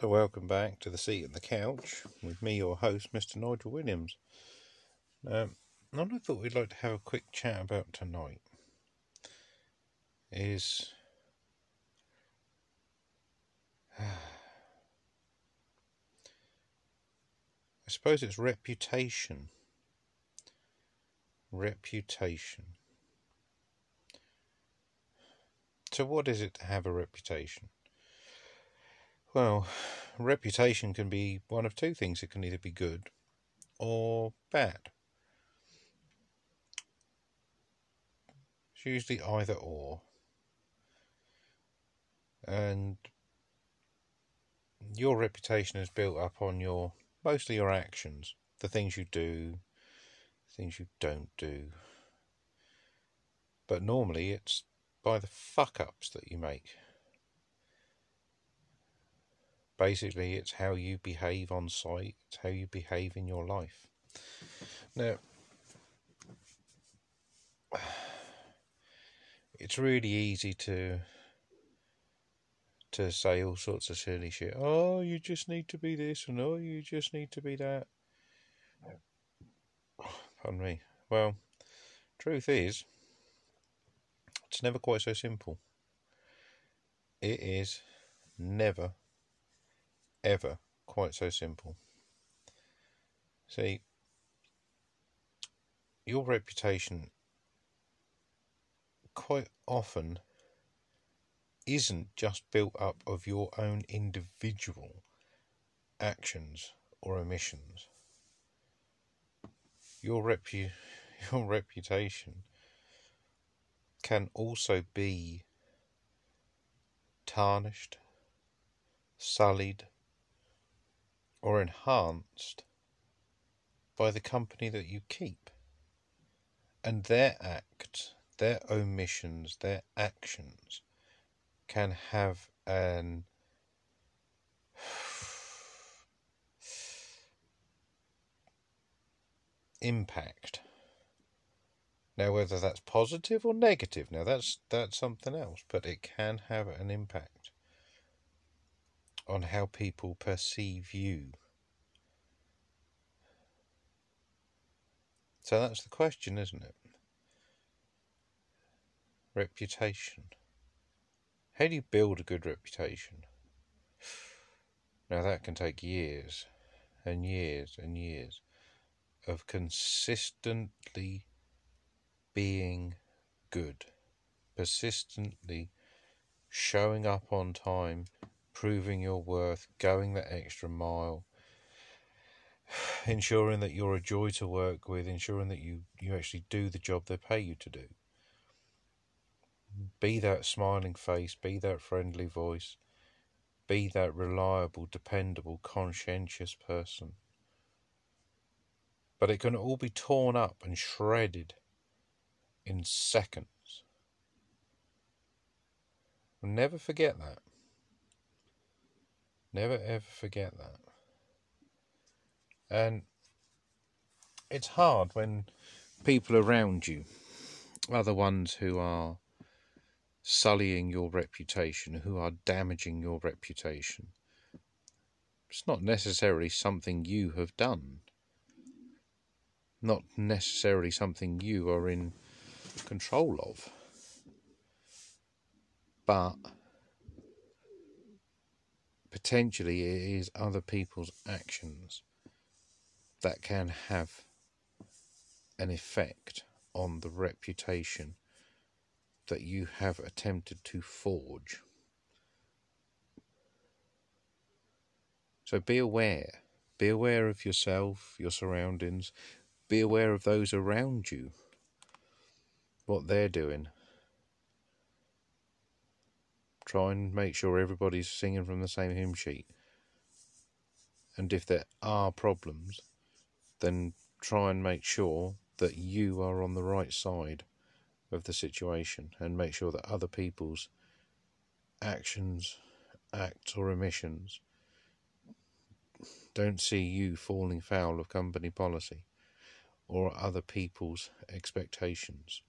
So, welcome back to the seat and the couch with me, your host, Mr. Nigel Williams. Um, what I thought we'd like to have a quick chat about tonight is I suppose it's reputation. Reputation. So, what is it to have a reputation? Well, reputation can be one of two things. It can either be good or bad. It's usually either or. And your reputation is built up on your mostly your actions, the things you do, things you don't do. But normally it's by the fuck ups that you make. Basically, it's how you behave on site, it's how you behave in your life. Now, it's really easy to to say all sorts of silly shit. Oh, you just need to be this, and oh, you just need to be that. Pardon me. Well, truth is, it's never quite so simple. It is never ever quite so simple. See, your reputation quite often isn't just built up of your own individual actions or omissions. Your repu- your reputation can also be tarnished, sullied, or enhanced by the company that you keep. And their acts, their omissions, their actions can have an impact. Now, whether that's positive or negative, now that's that's something else, but it can have an impact on how people perceive you. So that's the question, isn't it? Reputation. How do you build a good reputation? Now that can take years and years and years of consistently being good, persistently showing up on time, proving your worth, going that extra mile, ensuring that you're a joy to work with, ensuring that you, you actually do the job they pay you to do. Be that smiling face, be that friendly voice, be that reliable, dependable, conscientious person. But it can all be torn up and shredded in seconds. Never forget that. Never ever forget that. And it's hard when people around you are the ones who are sullying your reputation, who are damaging your reputation. It's not necessarily something you have done, not necessarily something you are in control of. But potentially it is other people's actions that can have an effect on the reputation that you have attempted to forge. So be aware. Be aware of yourself, your surroundings. Be aware of those around you, what they're doing, Try and make sure everybody's singing from the same hymn sheet. And if there are problems, then try and make sure that you are on the right side of the situation and make sure that other people's actions, acts, or omissions don't see you falling foul of company policy or other people's expectations.